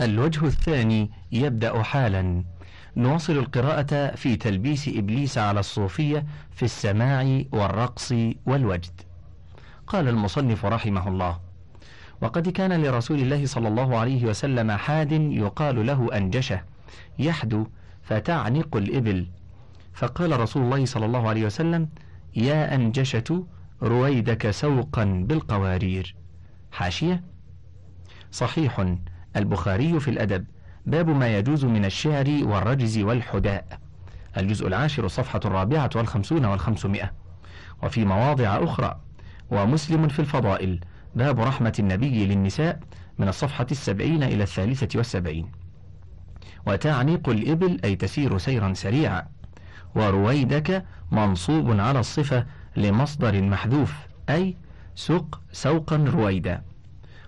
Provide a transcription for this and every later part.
الوجه الثاني يبدأ حالا. نواصل القراءة في تلبيس إبليس على الصوفية في السماع والرقص والوجد. قال المصنف رحمه الله وقد كان لرسول الله صلى الله عليه وسلم حاد يقال له أنجشة يحدو فتعنق الإبل. فقال رسول الله صلى الله عليه وسلم يا أنجشة رويدك سوقا بالقوارير. حاشية؟ صحيح. البخاري في الأدب. باب ما يجوز من الشعر والرجز والحداء. الجزء العاشر صفحة الرابعة والخمسون والخمسمائة. وفي مواضع أخرى. ومسلم في الفضائل. باب رحمة النبي للنساء من الصفحة السبعين إلى الثالثة والسبعين. وتعنيق الإبل أي تسير سيرا سريعا. ورويدك منصوب على الصفة لمصدر محذوف أي سق سوقا رويدا.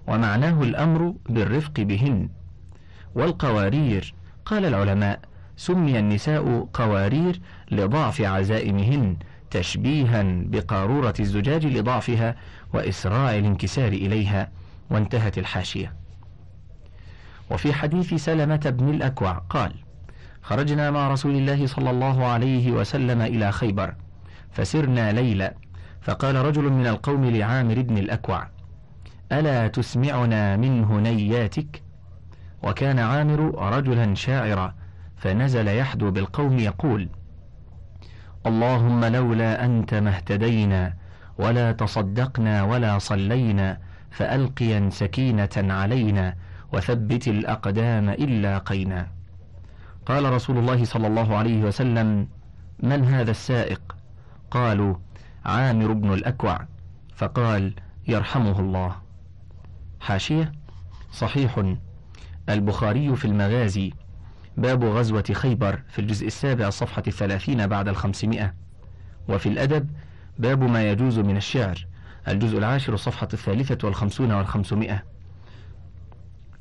ومعناه الأمر بالرفق بهن. والقوارير قال العلماء سمي النساء قوارير لضعف عزائمهن تشبيها بقارورة الزجاج لضعفها وإسراع الانكسار إليها وانتهت الحاشية. وفي حديث سلمة بن الأكوع قال خرجنا مع رسول الله صلى الله عليه وسلم إلى خيبر فسرنا ليلا فقال رجل من القوم لعامر بن الأكوع ألا تسمعنا من هنياتك؟ وكان عامر رجلا شاعرا فنزل يحدو بالقوم يقول اللهم لولا أنت ما اهتدينا ولا تصدقنا ولا صلينا فألقيا سكينة علينا وثبت الأقدام إلا قينا. قال رسول الله صلى الله عليه وسلم من هذا السائق؟ قالوا عامر بن الأكوع. فقال يرحمه الله. حاشية. صحيح البخاري في المغازي. باب غزوة خيبر في الجزء السابع صفحة الثلاثين بعد الخمسمائة. وفي الأدب باب ما يجوز من الشعر الجزء العاشر صفحة الثالثة والخمسون والخمسمائة.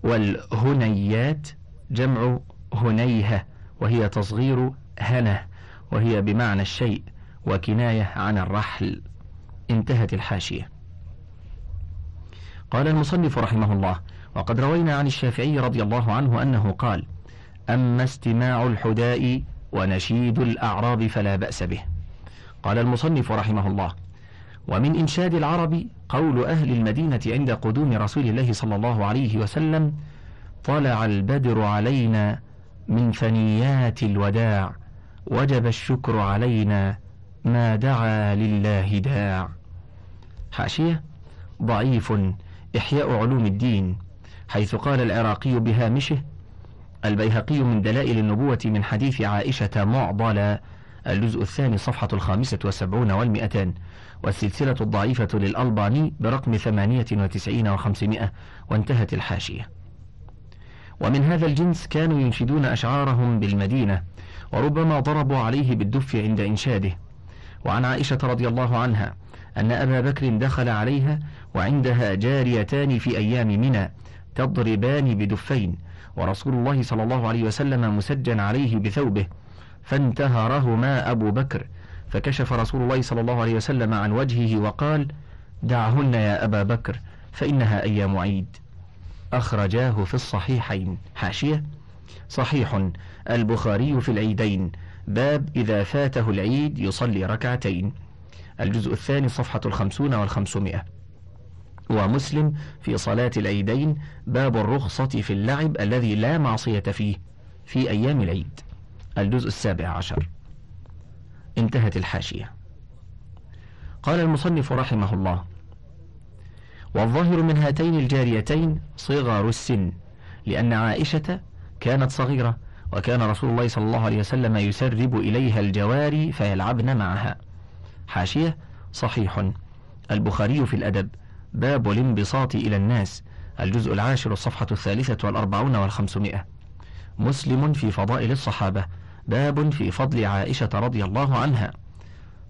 والهنيات جمع هنيهة وهي تصغير هنه وهي بمعنى الشيء وكناية عن الرحل. انتهت الحاشية. قال المصنف رحمه الله وقد روينا عن الشافعي رضي الله عنه أنه قال أما استماع الحداء ونشيد الأعراب فلا بأس به. قال المصنف رحمه الله ومن إنشاد العرب قول أهل المدينة عند قدوم رسول الله صلى الله عليه وسلم طلع البدر علينا من ثنيات الوداع وجب الشكر علينا ما دعا لله داع. حاشية ضعيف إحياء علوم الدين حيث قال العراقي بهامشه البيهقي من دلائل النبوة من حديث عائشة معضلة الجزء الثاني صفحة الخامسة والسبعون والمئتان والسلسلة الضعيفة للألباني برقم ثمانية وتسعين وخمسمائة وانتهت الحاشية. ومن هذا الجنس كانوا ينشدون أشعارهم بالمدينة وربما ضربوا عليه بالدف عند إنشاده. وعن عائشة رضي الله عنها أن أبا بكر دخل عليها وعندها جاريتان في أيام منى تضربان بدفين ورسول الله صلى الله عليه وسلم مسجا عليه بثوبه فانتهرهما أبو بكر فكشف رسول الله صلى الله عليه وسلم عن وجهه وقال دعهن يا أبا بكر فإنها أيام عيد أخرجاه في الصحيحين. حاشية. صحيح. البخاري في العيدين. باب إذا فاته العيد يصلي ركعتين. الجزء الثاني صفحة الخمسون والخمسمائة. ومسلم في صلاة العيدين باب الرخصة في اللعب الذي لا معصية فيه في أيام العيد. الجزء السابع عشر. انتهت الحاشية. قال المصنف رحمه الله والظاهر من هاتين الجاريتين صغار السن لأن عائشة كانت صغيرة وكان رسول الله صلى الله عليه وسلم يسرب إليها الجواري فيلعبن معها. حاشية صحيح. البخاري في الأدب باب الانبساط إلى الناس الجزء العاشر الصفحة الثالثة والأربعون والخمسمائة. مسلم في فضائل الصحابة باب في فضل عائشة رضي الله عنها.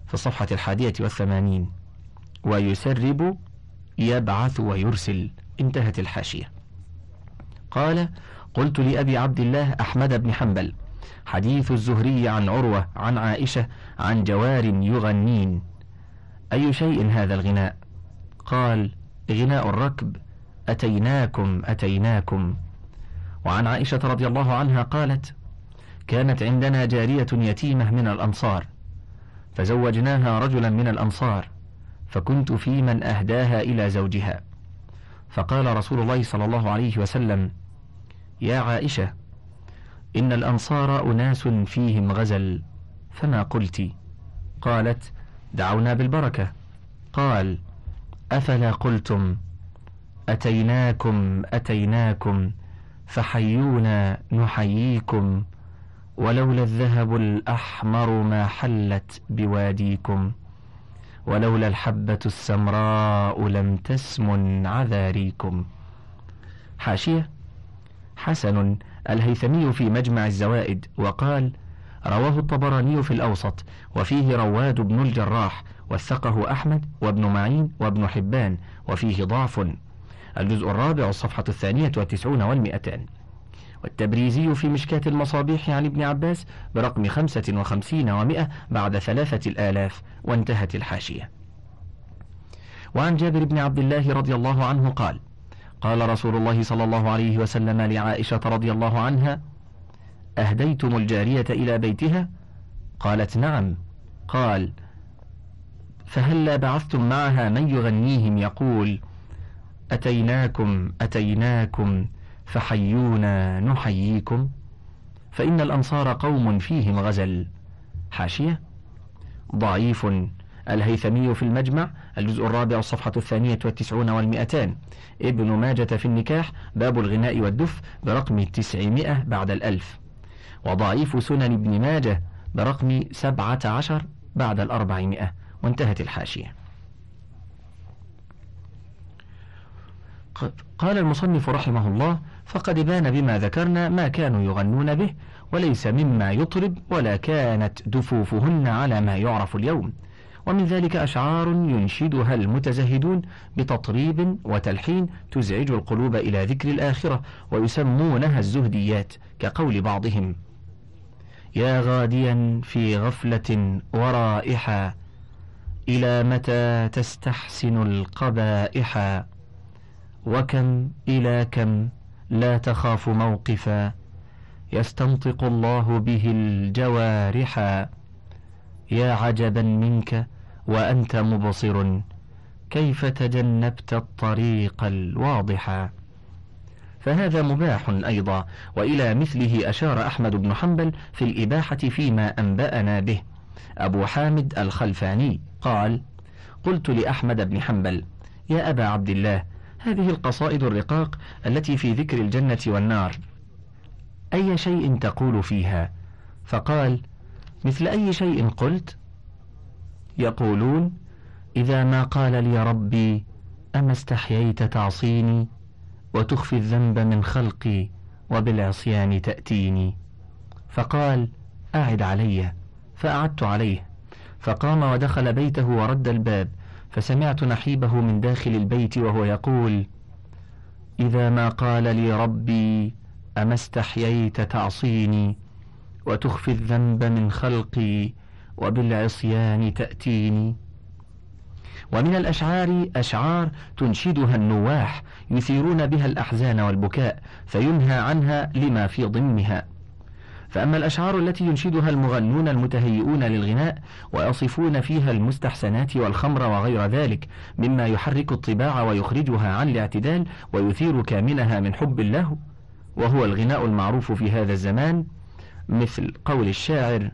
في الصفحة الحادية والثمانين. ويسرب يبعث ويرسل. انتهت الحاشية. قال قلت لأبي عبد الله أحمد بن حنبل حديث الزهري عن عروة عن عائشة عن جوار يغنين. أي شيء هذا الغناء؟ قال غناء الركب أتيناكم أتيناكم. وعن عائشة رضي الله عنها قالت كانت عندنا جارية يتيمة من الأنصار فزوجناها رجلا من الأنصار فكنت في من أهداها إلى زوجها. فقال رسول الله صلى الله عليه وسلم يا عائشة إن الأنصار أناس فيهم غزل. فما قلت؟ قالت دعونا بالبركة. قال أفلا قلتم؟ أتيناكم أتيناكم فحيونا نحييكم ولولا الذهب الأحمر ما حلت بواديكم ولولا الحبة السمراء لم تسمن عذاريكم. حاشية حسن. الهيثمي في مجمع الزوائد وقال رواه الطبراني في الأوسط وفيه رواد بن الجراح وثقه أحمد وابن معين وابن حبان وفيه ضعف. الجزء الرابع الصفحة الثانية والتسعون والمئتان والتبريزي في مشكاة المصابيح عن ابن عباس برقم خمسة وخمسين ومئة بعد ثلاثة الآلاف وانتهت الحاشية. وعن جابر بن عبد الله رضي الله عنه قال قال رسول الله صلى الله عليه وسلم لعائشة رضي الله عنها أهديتم الجارية إلى بيتها؟ قالت نعم. قال فهلا بعثتم معها من يغنيهم؟ يقول أتيناكم أتيناكم فحيونا نحييكم. فإن الأنصار قوم فيهم غزل. حاشية؟ ضعيف. الهيثمي في المجمع الجزء الرابع الصفحة الثانية والتسعون والمئتان. ابن ماجة في النكاح باب الغناء والدف برقم تسعمائة بعد الألف. وضعيف سنن ابن ماجة برقم سبعة عشر بعد الأربعمائة. وانتهت الحاشية. قال المصنف رحمه الله فقد بان بما ذكرنا ما كانوا يغنون به وليس مما يطرب ولا كانت دفوفهن على ما يعرف اليوم. ومن ذلك أشعار ينشدها المتزهدون بتطريب وتلحين تزعج القلوب إلى ذكر الآخرة ويسمونها الزهديات كقول بعضهم. يا غاديا في غفلة ورائحا إلى متى تستحسن القبائح؟ وكم إلى كم لا تخاف موقفا يستنطق الله به الجوارح؟ يا عجبا منك وأنت مبصر. كيف تجنبت الطريق الواضح؟ فهذا مباح أيضا وإلى مثله أشار أحمد بن حنبل في الإباحة فيما أنبأنا به. أبو حامد الخلفاني قال قلت لأحمد بن حنبل يا أبا عبد الله هذه القصائد الرقاق التي في ذكر الجنة والنار أي شيء تقول فيها؟ فقال مثل أي شيء قلت؟ يقولون إذا ما قال لي ربي أما استحييت تعصيني وتخفي الذنب من خلقي وبالعصيان تأتيني. فقال أعد علي. فأعدت عليه. فقام ودخل بيته ورد الباب فسمعت نحيبه من داخل البيت وهو يقول إذا ما قال لي ربي أما استحييت تعصيني وتخفي الذنب من خلقي وبالعصيان تأتيني. ومن الأشعار أشعار تنشدها النواح يثيرون بها الأحزان والبكاء فينهى عنها لما في ضمنها فأما الأشعار التي ينشدها المغنون المتهيئون للغناء ويصفون فيها المستحسنات والخمر وغير ذلك مما يحرك الطباع ويخرجها عن الاعتدال ويثير كامنها من حب الله. وهو الغناء المعروف في هذا الزمان مثل قول الشاعر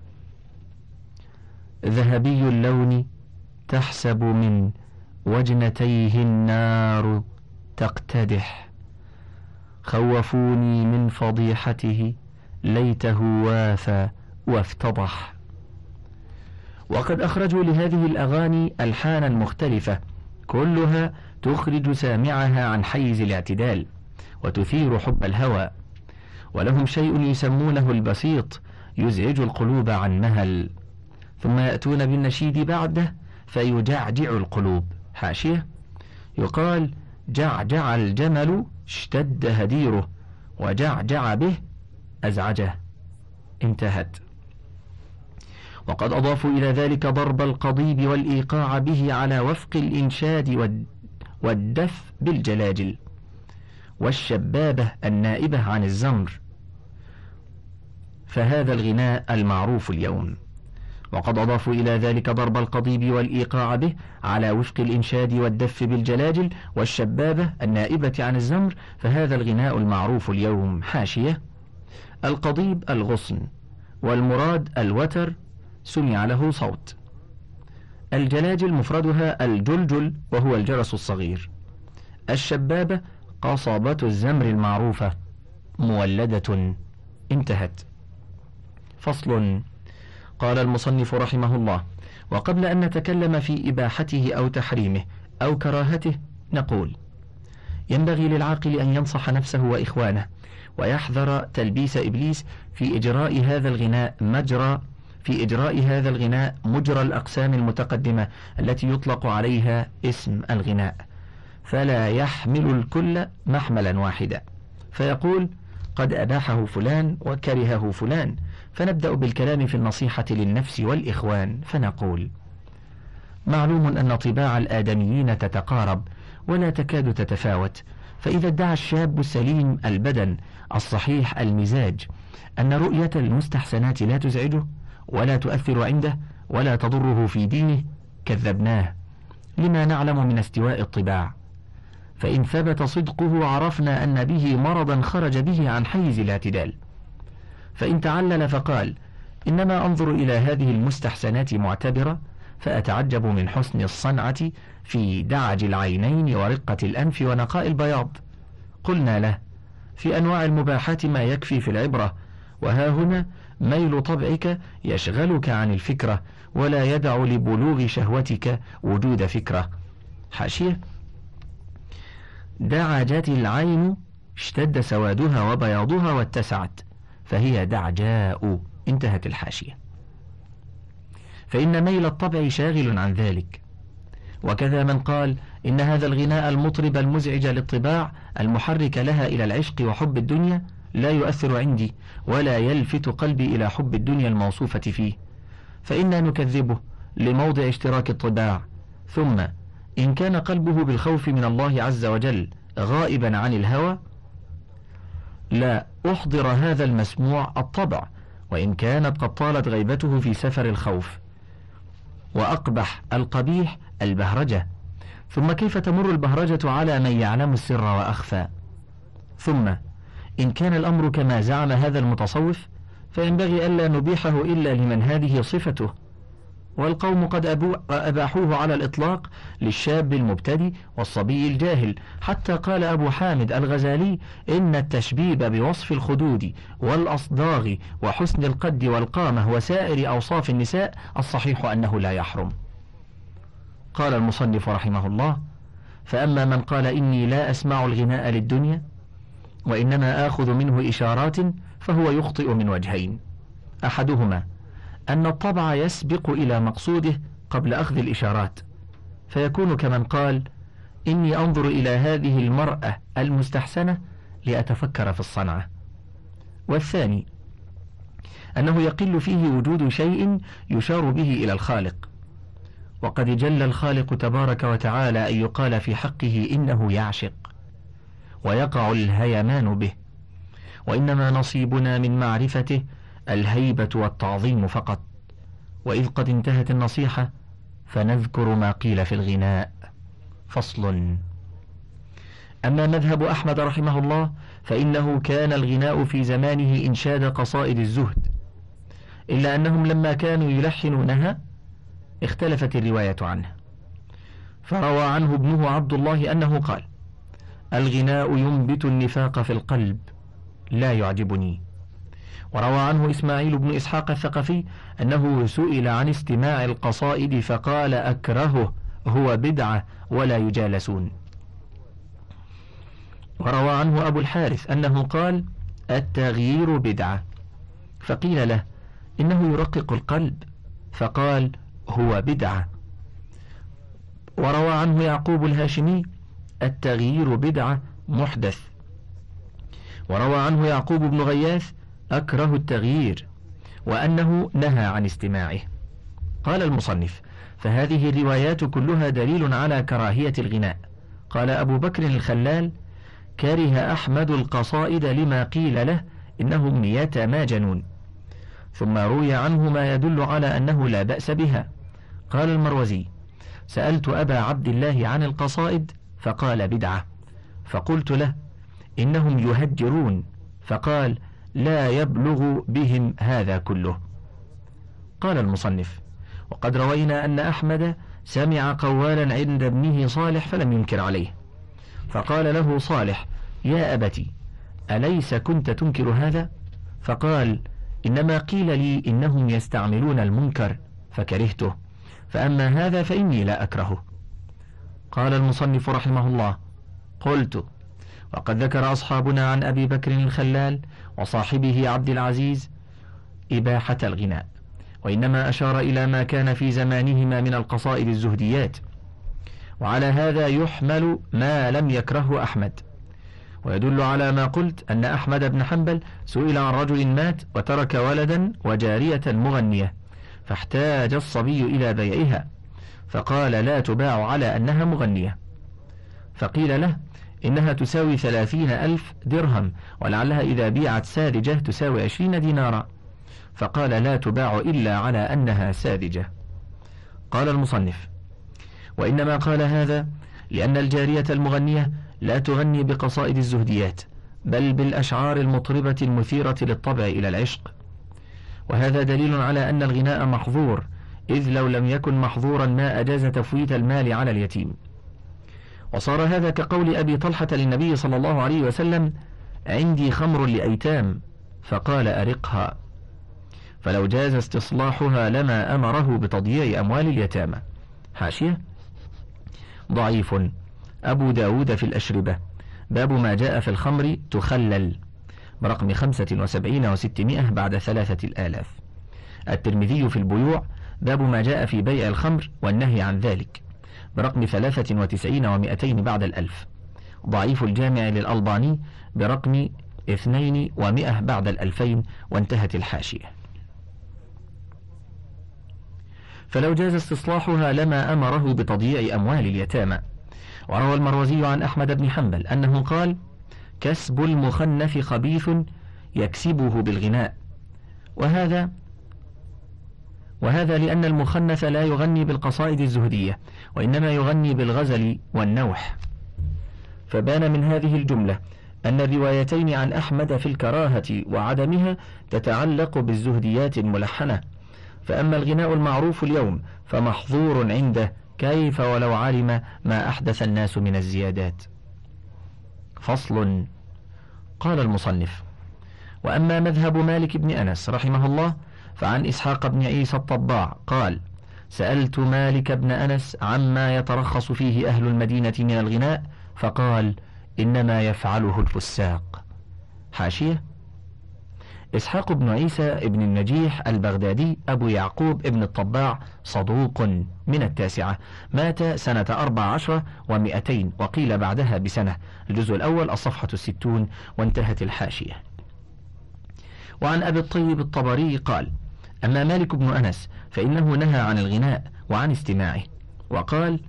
ذهبي اللون تحسب من وجنتيه النار تقتدح. خوفوني من فضيحته ليته وافى وافتضح. وقد أخرجوا لهذه الأغاني ألحانا مختلفة كلها تخرج سامعها عن حيز الاعتدال وتثير حب الهوى. ولهم شيء يسمونه البسيط يزعج القلوب عن مهل. ثم يأتون بالنشيد بعده فيجعجع القلوب. حاشية يقال جعجع الجمل اشتد هديره وجعجع به أزعجه. انتهت. وقد أضافوا إلى ذلك ضرب القضيب والإيقاع به على وفق الإنشاد والدف بالجلاجل والشبابة النائبة عن الزمر. فهذا الغناء المعروف اليوم. وقد أضافوا إلى ذلك ضرب القضيب والإيقاع به على وفق الإنشاد والدف بالجلاجل والشبابة النائبة عن الزمر فهذا الغناء المعروف اليوم حاشية. القضيب الغصن والمراد الوتر سمع له صوت. الجلاجل مفردها الجلجل وهو الجرس الصغير. الشبابة قصبة الزمر المعروفة مولدة انتهت. فصل قال المصنف رحمه الله. وقبل أن نتكلم في إباحته أو تحريمه أو كراهته نقول ينبغي للعاقل أن ينصح نفسه وإخوانه ويحذر تلبيس إبليس في إجراء هذا الغناء مجرى في إجراء هذا الغناء مجرى الأقسام المتقدمة التي يطلق عليها اسم الغناء. فلا يحمل الكل محملا واحدا. فيقول قد أباحه فلان وكرهه فلان. فنبدأ بالكلام في النصيحة للنفس والإخوان فنقول معلوم أن طباع الآدميين تتقارب ولا تكاد تتفاوت فإذا ادعى الشاب السليم البدن الصحيح المزاج أن رؤية المستحسنات لا تزعجه ولا تؤثر عنده ولا تضره في دينه كذبناه. لما نعلم من استواء الطباع؟ فإن ثبت صدقه عرفنا أن به مرضا خرج به عن حيز الاعتدال. فإن تعلل فقال إنما أنظر إلى هذه المستحسنات معتبرة فأتعجب من حسن الصنعة في دعج العينين ورقة الأنف ونقاء البياض. قلنا له في أنواع المباحات ما يكفي في العبرة وها هنا ميل طبعك يشغلك عن الفكرة ولا يدع لبلوغ شهوتك وجود فكرة. حاشية. دعجت العين اشتد سوادها وبياضها واتسعت. فهي دعجاء انتهت الحاشية. فإن ميل الطبع شاغل عن ذلك. وكذا من قال إن هذا الغناء المطرب المزعج للطباع المحرك لها إلى العشق وحب الدنيا لا يؤثر عندي ولا يلفت قلبي إلى حب الدنيا الموصوفة فيه. فإنا نكذبه لموضع اشتراك الطباع. ثم إن كان قلبه بالخوف من الله عز وجل غائبا عن الهوى لا أحضر هذا المسموع الطبع وإن كانت قد طالت غيبته في سفر الخوف. وأقبح القبيح البهرجة. ثم كيف تمر البهرجة على من يعلم السر وأخفى؟ ثم إن كان الأمر كما زعم هذا المتصوف فينبغي ألا نبيحه إلا لمن هذه صفته. والقوم قد أباحوه على الإطلاق للشاب المبتدي والصبي الجاهل. حتى قال أبو حامد الغزالي إن التشبيب بوصف الخدود والأصداغ وحسن القد والقامة وسائر أوصاف النساء الصحيح أنه لا يحرم. قال المصنف رحمه الله فأما من قال إني لا أسمع الغناء للدنيا وإنما آخذ منه إشارات فهو يخطئ من وجهين. أحدهما أن الطبع يسبق إلى مقصوده قبل أخذ الإشارات. فيكون كمن قال إني أنظر إلى هذه المرأة المستحسنة لأتفكر في الصنعة. والثاني أنه يقل فيه وجود شيء يشار به إلى الخالق. وقد جل الخالق تبارك وتعالى أن يقال في حقه إنه يعشق ويقع الهيمان به وإنما نصيبنا من معرفته الهيبة والتعظيم فقط. وإذ قد انتهت النصيحة فنذكر ما قيل في الغناء. فصل. أما مذهب أحمد رحمه الله فإنه كان الغناء في زمانه إنشاد قصائد الزهد. إلا أنهم لما كانوا يلحنونها اختلفت الرواية عنه. فروى عنه ابنه عبد الله أنه قال الغناء ينبت النفاق في القلب لا يعجبني. وروى عنه إسماعيل بن إسحاق الثقفي أنه سئل عن استماع القصائد فقال أكرهه هو بدعة ولا يجالسون. وروى عنه أبو الحارث أنه قال التغيير بدعة. فقيل له إنه يرقق القلب. فقال هو بدعة. وروى عنه يعقوب الهاشمي التغيير بدعة محدث. وروى عنه يعقوب بن غياث أكره التغيير وأنه نهى عن استماعه. قال المصنف فهذه الروايات كلها دليل على كراهية الغناء. قال أبو بكر الخلال كره أحمد القصائد لما قيل له إنهم يتما جنون. ثم روي عنه ما يدل على أنه لا بأس بها. قال المروزي سألت أبا عبد الله عن القصائد فقال بدعة. فقلت له إنهم يهجرون. فقال لا يبلغ بهم هذا كله. قال المصنف وقد روينا أن أحمد سمع قوالا عند ابنه صالح فلم ينكر عليه. فقال له صالح يا أبتي أليس كنت تنكر هذا؟ فقال إنما قيل لي إنهم يستعملون المنكر فكرهته. فأما هذا فإني لا أكرهه. قال المصنف رحمه الله قلت وقد ذكر أصحابنا عن أبي بكر الخلال وصاحبه عبد العزيز إباحة الغناء وإنما أشار إلى ما كان في زمانهما من القصائد الزهديات وعلى هذا يحمل ما لم يكرهه أحمد. ويدل على ما قلت أن أحمد بن حنبل سئل عن رجل مات وترك ولدا وجارية مغنية فاحتاج الصبي إلى بيعها فقال لا تباع على أنها مغنية. فقيل له إنها تساوي ثلاثين ألف درهم ولعلها إذا بيعت ساذجة تساوي عشرين دينارا. فقال لا تباع إلا على أنها ساذجة. قال المصنف وإنما قال هذا لأن الجارية المغنية لا تغني بقصائد الزهديات بل بالأشعار المطربة المثيرة للطبع إلى العشق. وهذا دليل على أن الغناء محظور إذ لو لم يكن محظورا ما أجاز تفويت المال على اليتيم. وصار هذا كقول أبي طلحة للنبي صلى الله عليه وسلم عندي خمر لأيتام. فقال أرقها. فلو جاز استصلاحها لما أمره بتضييع أموال اليتامى. حاشية؟ ضعيف. أبو داود في الأشربة. باب ما جاء في الخمر تخلل. برقم خمسة وسبعين وستمائة بعد ثلاثة الآلاف. الترمذي في البيوع. باب ما جاء في بيع الخمر والنهي عن ذلك. برقم ثلاثة وتسعين ومائتين بعد الألف. ضعيف الجامع للألباني برقم اثنين ومائة بعد الألفين وانتهت الحاشية. فلو جاز استصلاحها لما أمره بتضييع أموال اليتامى. وروى المروزي عن أحمد بن حنبل أنه قال كسب المخنث خبيث يكسبه بالغناء. وهذا وهذا لأن المخنث لا يغني بالقصائد الزهدية وإنما يغني بالغزل والنوح. فبان من هذه الجملة أن الروايتين عن أحمد في الكراهة وعدمها تتعلق بالزهديات الملحنة. فأما الغناء المعروف اليوم فمحظور عنده كيف ولو علم ما أحدث الناس من الزيادات؟ فصل. قال المصنف وأما مذهب مالك بن أنس رحمه الله فعن إسحاق بن عيسى الطباع قال سألت مالك بن أنس عما يترخص فيه أهل المدينة من الغناء فقال إنما يفعله الفساق. حاشية. إسحاق بن عيسى بن النجيح البغدادي أبو يعقوب بن الطباع صدوق من التاسعة مات سنة أربع عشرة ومئتين وقيل بعدها بسنة. الجزء الأول الصفحة الستون وانتهت الحاشية. وعن أبي الطيب الطبري قال أما مالك بن أنس فإنه نهى عن الغناء وعن استماعه وقال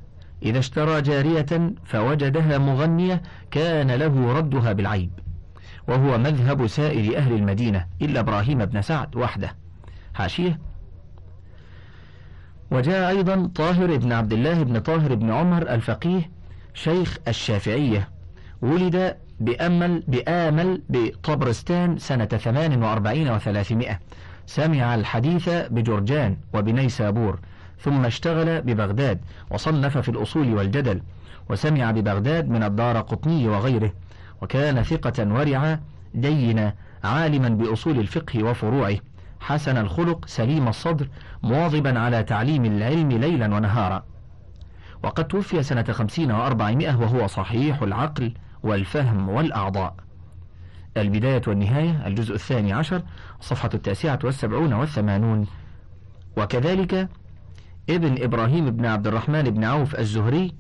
إذا اشترى جارية فوجدها مغنية كان له ردها بالعيب وهو مذهب سائر أهل المدينة إلا إبراهيم بن سعد وحده. حاشية. وجاء أيضا طاهر بن عبد الله بن طاهر بن عمر الفقيه شيخ الشافعية ولد بأمل بآمل بطبرستان سنة ثمان وأربعين وثلاثمائة سمع الحديث بجرجان وبنيسابور ثم اشتغل ببغداد وصنف في الأصول والجدل وسمع ببغداد من الدار قطني وغيره وكان ثقة ورعا دينا عالما بأصول الفقه وفروعه. حسن الخلق سليم الصدر مواظبا على تعليم العلم ليلا ونهارا. وقد توفي سنة خمسين وأربعمائة وهو صحيح العقل والفهم والأعضاء. البداية والنهاية الجزء الثاني عشر صفحة التاسعة والسبعون والثمانون. وكذلك ابن إبراهيم بن عبد الرحمن بن عوف الزهري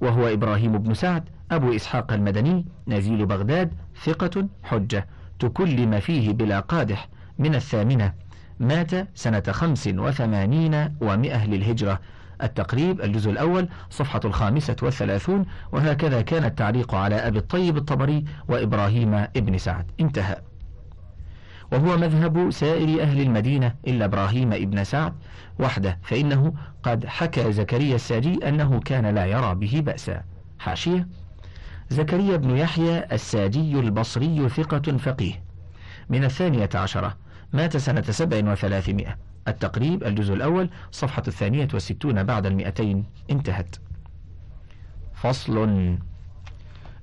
وهو إبراهيم بن سعد أبو إسحاق المدني نزيل بغداد ثقة حجة. تكلم فيه بلا قادح من الثامنة. مات سنة خمس وثمانين ومئة للهجرة. التقريب الجزء الأول صفحة الخامسة والثلاثون وهكذا كان التعليق على أبي الطيب الطبري وإبراهيم ابن سعد. انتهى. وهو مذهب سائر أهل المدينة إلا إبراهيم ابن سعد وحده فإنه قد حكى زكريا الساجي أنه كان لا يرى به بأسا. حاشية. زكريا بن يحيى الساجي البصري ثقة فقيه. من الثانية عشرة مات سنة سبع وثلاثمائة. التقريب الجزء الأول صفحة الثانية والستون بعد المئتين. انتهت. فصل.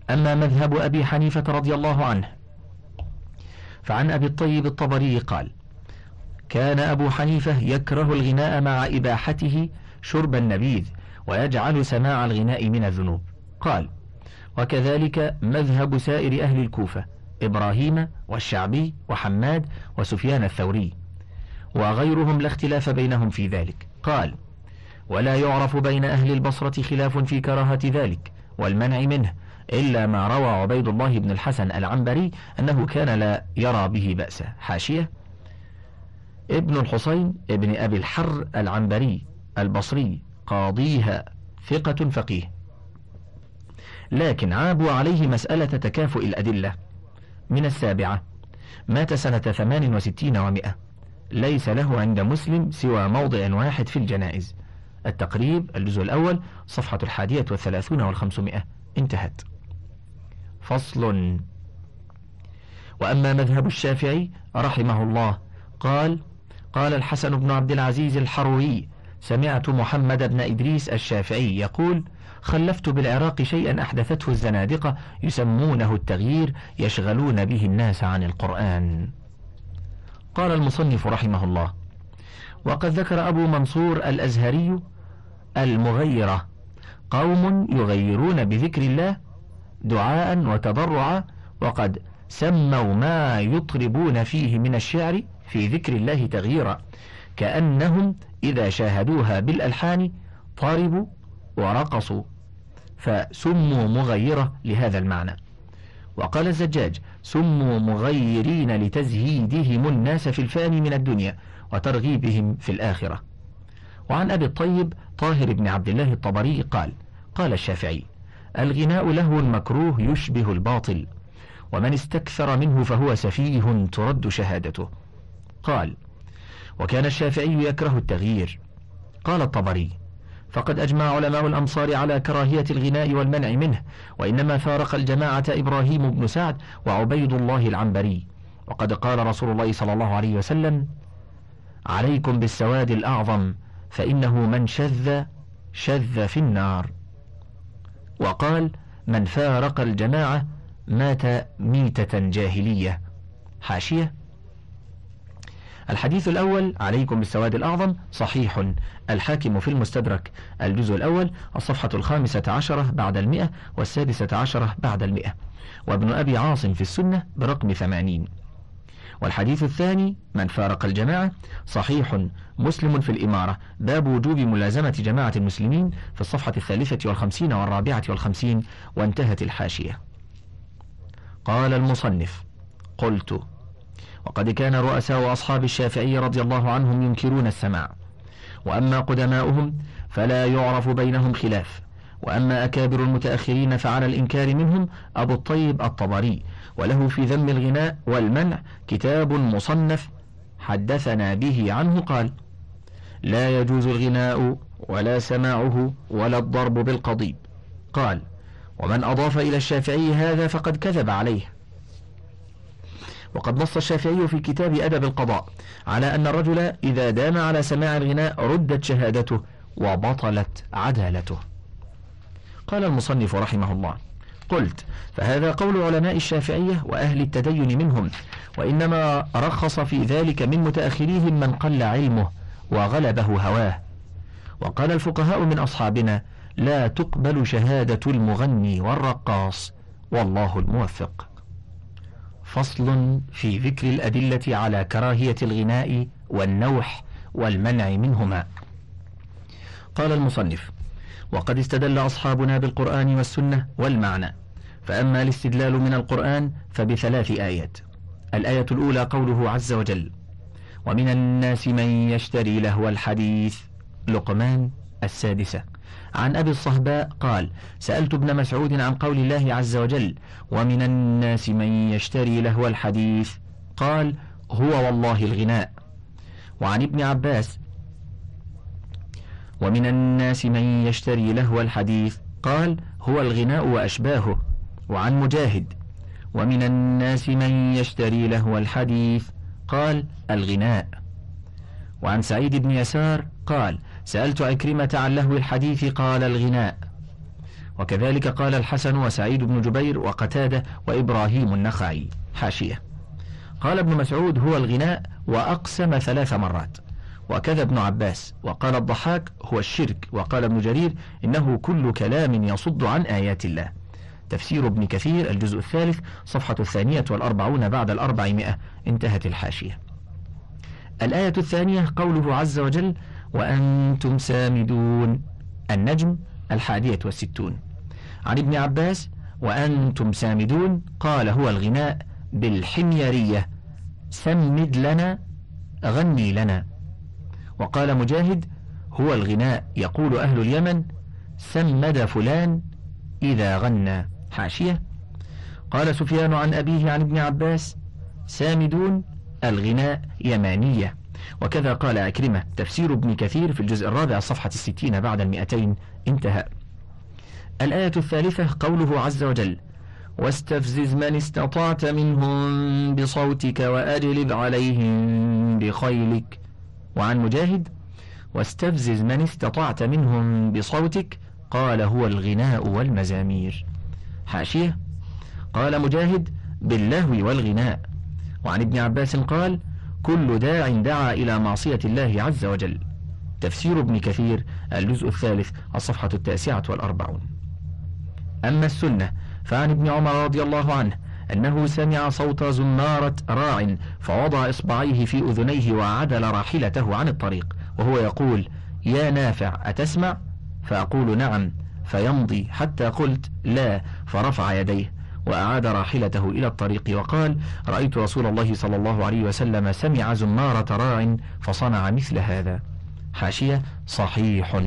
أما مذهب أبي حنيفة رضي الله عنه فعن أبي الطيب الطبري قال كان أبو حنيفة يكره الغناء مع إباحته شرب النبيذ ويجعل سماع الغناء من الذنوب. قال وكذلك مذهب سائر أهل الكوفة إبراهيم والشعبي وحماد وسفيان الثوري. وغيرهم لا اختلاف بينهم في ذلك. قال ولا يعرف بين أهل البصرة خلاف في كراهة ذلك والمنع منه إلا ما روى عبيد الله بن الحسن العنبري أنه كان لا يرى به بأسا حاشية ابن الحسين ابن أبي الحر العنبري البصري قاضيها ثقة فقيه. لكن عابوا عليه مسألة تكافؤ الأدلة. من السابعة مات سنة ثمان وستين ومائة. ليس له عند مسلم سوى موضع واحد في الجنائز. التقريب الجزء الأول صفحة الحادية والثلاثون والخمسمائة. انتهت. فصل. وأما مذهب الشافعي رحمه الله قال قال الحسن بن عبد العزيز الحروي سمعت محمد بن إدريس الشافعي يقول خلفت بالعراق شيئا أحدثته الزنادقة يسمونه التغيير يشغلون به الناس عن القرآن. قال المصنف رحمه الله. وقد ذكر أبو منصور الأزهري المغيرة قوم يغيرون بذكر الله دعاء وتضرعا وقد سموا ما يطربون فيه من الشعر في ذكر الله تغييرا كأنهم إذا شاهدوها بالألحان طربوا ورقصوا فسموا مغيرة لهذا المعنى. وقال الزجاج سموا مغيرين لتزهيدهم الناس في الفاني من الدنيا وترغيبهم في الآخرة. وعن أبي الطيب طاهر بن عبد الله الطبري قال قال الشافعي الغناء لهو مكروه يشبه الباطل ومن استكثر منه فهو سفيه ترد شهادته. قال وكان الشافعي يكره التغيير. قال الطبري فقد أجمع علماء الأمصار على كراهية الغناء والمنع منه وإنما فارق الجماعة إبراهيم بن سعد وعبيد الله العنبري. وقد قال رسول الله صلى الله عليه وسلم عليكم بالسواد الأعظم فإنه من شذ شذ في النار. وقال من فارق الجماعة مات ميتة جاهلية. حاشية. الحديث الأول عليكم بالسواد الأعظم صحيح. الحاكم في المستدرك الجزء الأول الصفحة الخامسة عشرة بعد المئة والسادسة عشرة بعد المئة. وابن أبي عاصم في السنة برقم ثمانين. والحديث الثاني من فارق الجماعة صحيح مسلم في الإمارة. باب وجوب ملازمة جماعة المسلمين في الصفحة الثالثة والخمسين والرابعة والخمسين وانتهت الحاشية. قال المصنف قلت وقد كان رؤساء أصحاب الشافعي رضي الله عنهم ينكرون السماع. وأما قدماؤهم فلا يعرف بينهم خلاف. وأما أكابر المتأخرين فعلى الإنكار منهم أبو الطيب الطبري. وله في ذم الغناء والمنع كتاب مصنف حدثنا به عنه قال لا يجوز الغناء ولا سماعه ولا الضرب بالقضيب قال ومن أضاف إلى الشافعي هذا فقد كذب عليه وقد نص الشافعي في كتاب أدب القضاء على أن الرجل إذا دام على سماع الغناء ردت شهادته وبطلت عدالته. قال المصنف رحمه الله قلت فهذا قول علماء الشافعية وأهل التدين منهم وإنما رخص في ذلك من متأخريهم من قل علمه وغلبه هواه. وقال الفقهاء من أصحابنا لا تقبل شهادة المغني والرقاص والله الموفق. فصل في ذكر الأدلة على كراهية الغناء والنوح والمنع منهما. قال المصنف وقد استدل أصحابنا بالقرآن والسنة والمعنى فأما الاستدلال من القرآن فبثلاث آيات. الآية الأولى قوله عز وجل ومن الناس من يشتري لهو الحديث لقمان السادسة. عن أبي الصهباء قال سألت ابن مسعود عن قول الله عز وجل ومن الناس من يشتري لهو الحديث؟ قال هو والله الغناء. وعن ابن عباس ومن الناس من يشتري لهو الحديث؟ قال هو الغناء وأشباهه. وعن مجاهد ومن الناس من يشتري لهو الحديث؟ قال الغناء. وعن سعيد بن يسار قال سألت عكرمة عن لهو الحديث قال الغناء. وكذلك قال الحسن وسعيد بن جبير وقتادة وإبراهيم النخعي. حاشية. قال ابن مسعود هو الغناء وأقسم ثلاث مرات. وكذا ابن عباس. وقال الضحاك هو الشرك. وقال ابن جرير إنه كل كلام يصد عن آيات الله. تفسير ابن كثير الجزء الثالث صفحة الثانية والأربعون بعد الأربعمائة. انتهت الحاشية. الآية الثانية قوله عز وجل وأنتم سامدون. النجم الحادية والستون. عن ابن عباس وأنتم سامدون. قال هو الغناء بالحميرية. سمد لنا غني لنا. وقال مجاهد هو الغناء. يقول أهل اليمن سمد فلان إذا غنى. حاشية. قال سفيان عن أبيه عن ابن عباس سامدون الغناء يمانية. وكذا قال أكرمة تفسير ابن كثير في الجزء الرابع صفحة الستين بعد المئتين انتهى. الآية الثالثة قوله عز وجل واستفزز من استطعت منهم بصوتك وأجلب عليهم بخيلك. وعن مجاهد واستفزز من استطعت منهم بصوتك قال هو الغناء والمزامير. حاشية قال مجاهد باللهو والغناء. وعن ابن عباس قال كل داع دعا إلى معصية الله عز وجل. تفسير ابن كثير الجزء الثالث الصفحة التاسعة والأربعون. أما السنة فعن ابن عمر رضي الله عنه أنه سمع صوت زمارة راع فوضع إصبعيه في أذنيه وعدل راحلته عن الطريق وهو يقول يا نافع أتسمع؟ فأقول نعم. فيمضي حتى قلت لا. فرفع يديه. وأعاد راحلته إلى الطريق وقال رأيت رسول الله صلى الله عليه وسلم سمع زمارة راع فصنع مثل هذا. حاشية صحيح.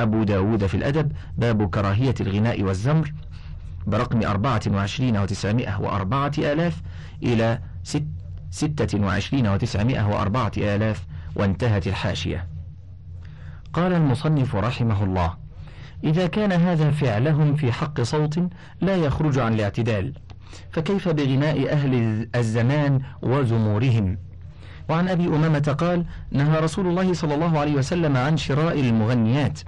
أبو داود في الأدب باب كراهية الغناء والزمر برقم أربعة وعشرين وتسعمائة وأربعة آلاف إلى ست ستة وعشرين وتسعمائة وأربعة آلاف وانتهت الحاشية. قال المصنف رحمه الله إذا كان هذا فعلهم في حق صوت لا يخرج عن الاعتدال فكيف بغناء أهل الزمان وزمورهم؟ وعن أبي أمامة قال نهى رسول الله صلى الله عليه وسلم عن شراء المغنيات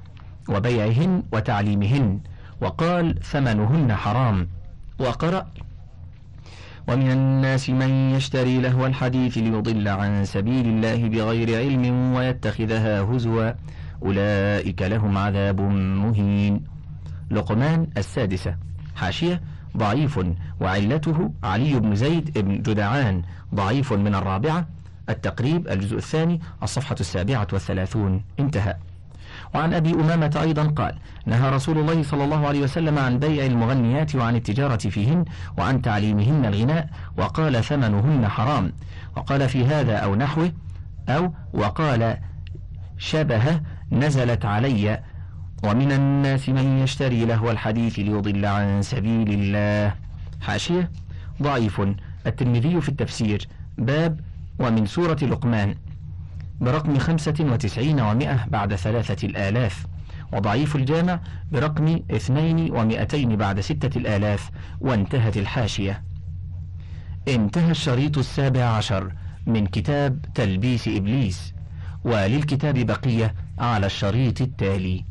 وبيعهن وتعليمهن وقال ثمنهن حرام. وقرأ ومن الناس من يشتري لهو الحديث ليضل عن سبيل الله بغير علم ويتخذها هزوا. أولئك لهم عذاب مهين. لقمان السادسة حاشية ضعيف وعلته علي بن زيد بن جدعان ضعيف من الرابعة التقريب الجزء الثاني الصفحة السابعة والثلاثون. انتهى. وعن أبي أمامة أيضا قال نهى رسول الله صلى الله عليه وسلم عن بيع المغنيات وعن التجارة فيهن وعن تعليمهن الغناء وقال ثمنهن حرام. وقال في هذا أو نحوه أو وقال شبه نزلت علي ومن الناس من يشتري لهو الحديث ليضل عن سبيل الله. حاشية ضعيف. الترمذي في التفسير. باب ومن سورة لقمان. برقم خمسة وتسعين ومائة بعد ثلاثة الآلاف. وضعيف الجامع برقم اثنين ومائتين بعد ستة الآلاف. وانتهت الحاشية. انتهى الشريط السابع عشر من كتاب تلبيس إبليس. وللكتاب بقية على الشريط التالي.